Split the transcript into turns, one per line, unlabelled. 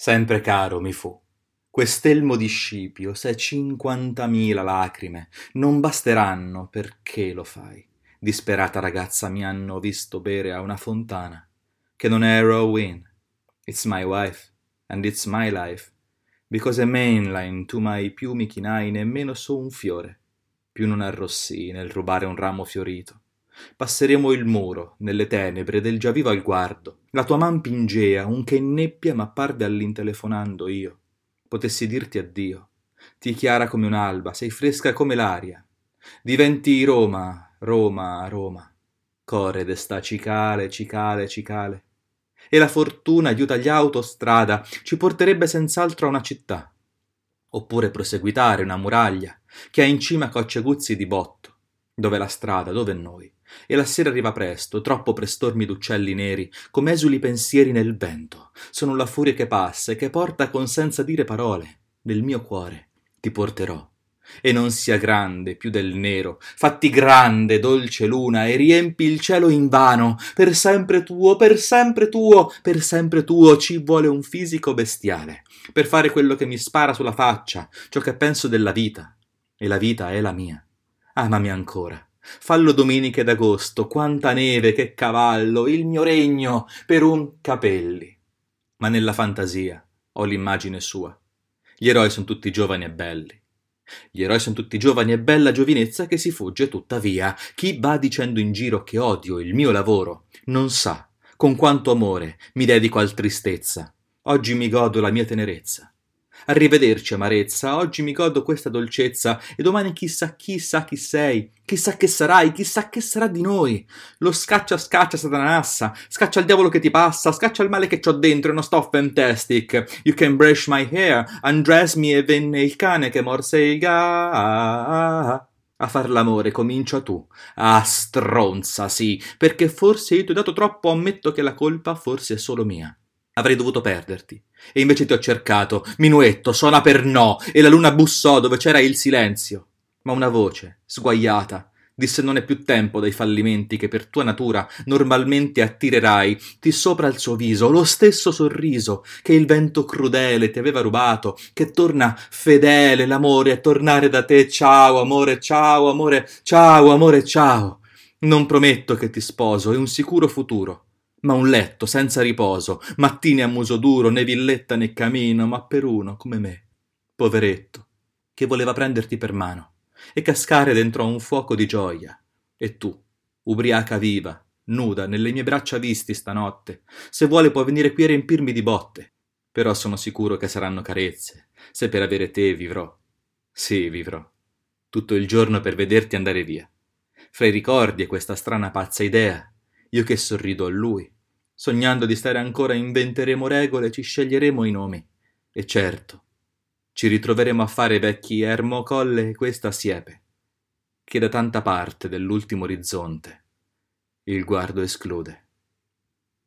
Sempre caro mi fu. Quest'elmo di Scipio, se cinquantamila lacrime non basteranno perché lo fai. Disperata ragazza mi hanno visto bere a una fontana, che non è Rowin. It's my wife, and it's my life. Because a mainline tu mai più mi chinai nemmeno su un fiore, più non arrossii nel rubare un ramo fiorito. Passeremo il muro, nelle tenebre del già vivo al guardo. La tua man pingea, un che in nebbia m'apparve all'intelefonando io. Potessi dirti addio. Ti chiara come un'alba, sei fresca come l'aria. Diventi Roma, Roma, Roma. Corre desta cicale, cicale, cicale. E la fortuna aiuta gli autostrada, ci porterebbe senz'altro a una città. Oppure proseguitare una muraglia, che ha in cima cocceguzzi di botto. Dove la strada, dove noi e la sera arriva presto, troppo per stormi d'uccelli neri, come esuli pensieri nel vento. Sono la furia che passa e che porta con senza dire parole. Nel mio cuore ti porterò. E non sia grande più del nero, fatti grande, dolce luna, e riempi il cielo invano. Per sempre tuo, per sempre tuo, per sempre tuo ci vuole un fisico bestiale, per fare quello che mi spara sulla faccia, ciò che penso della vita. E la vita è la mia. Amami ancora Fallo domeniche d'agosto, quanta neve, che cavallo, il mio regno, per un capelli. Ma nella fantasia ho l'immagine sua. Gli eroi sono tutti giovani e belli. Gli eroi sono tutti giovani e bella giovinezza che si fugge tuttavia. Chi va dicendo in giro che odio il mio lavoro, non sa con quanto amore mi dedico al tristezza. Oggi mi godo la mia tenerezza. Arrivederci, amarezza, oggi mi godo questa dolcezza e domani chissà chissà chi sei, chissà che sarai, chissà che sarà di noi. Lo scaccia scaccia satanassa, scaccia il diavolo che ti passa, scaccia il male che c'ho dentro e non sto fantastic. You can brush my hair, undress me e venne il cane che morse il ga. A far l'amore comincia tu. Ah, stronza, sì, perché forse io ti ho dato troppo, ammetto che la colpa forse è solo mia. Avrei dovuto perderti. E invece ti ho cercato. Minuetto, suona per no. E la luna bussò dove c'era il silenzio. Ma una voce, sguaiata, disse non è più tempo dei fallimenti che per tua natura normalmente attirerai ti sopra il suo viso lo stesso sorriso che il vento crudele ti aveva rubato che torna fedele l'amore a tornare da te ciao amore ciao amore ciao amore ciao non prometto che ti sposo è un sicuro futuro ma un letto senza riposo, mattine a muso duro, né villetta né camino, ma per uno come me, poveretto, che voleva prenderti per mano e cascare dentro un fuoco di gioia. E tu, ubriaca viva, nuda, nelle mie braccia visti stanotte, se vuole può venire qui a riempirmi di botte, però sono sicuro che saranno carezze, se per avere te vivrò. Sì, vivrò. Tutto il giorno per vederti andare via. Fra i ricordi e questa strana pazza idea, io che sorrido a lui. Sognando di stare ancora inventeremo regole, ci sceglieremo i nomi. E certo, ci ritroveremo a fare vecchi Ermo Colle e questa siepe, che da tanta parte dell'ultimo orizzonte il guardo esclude.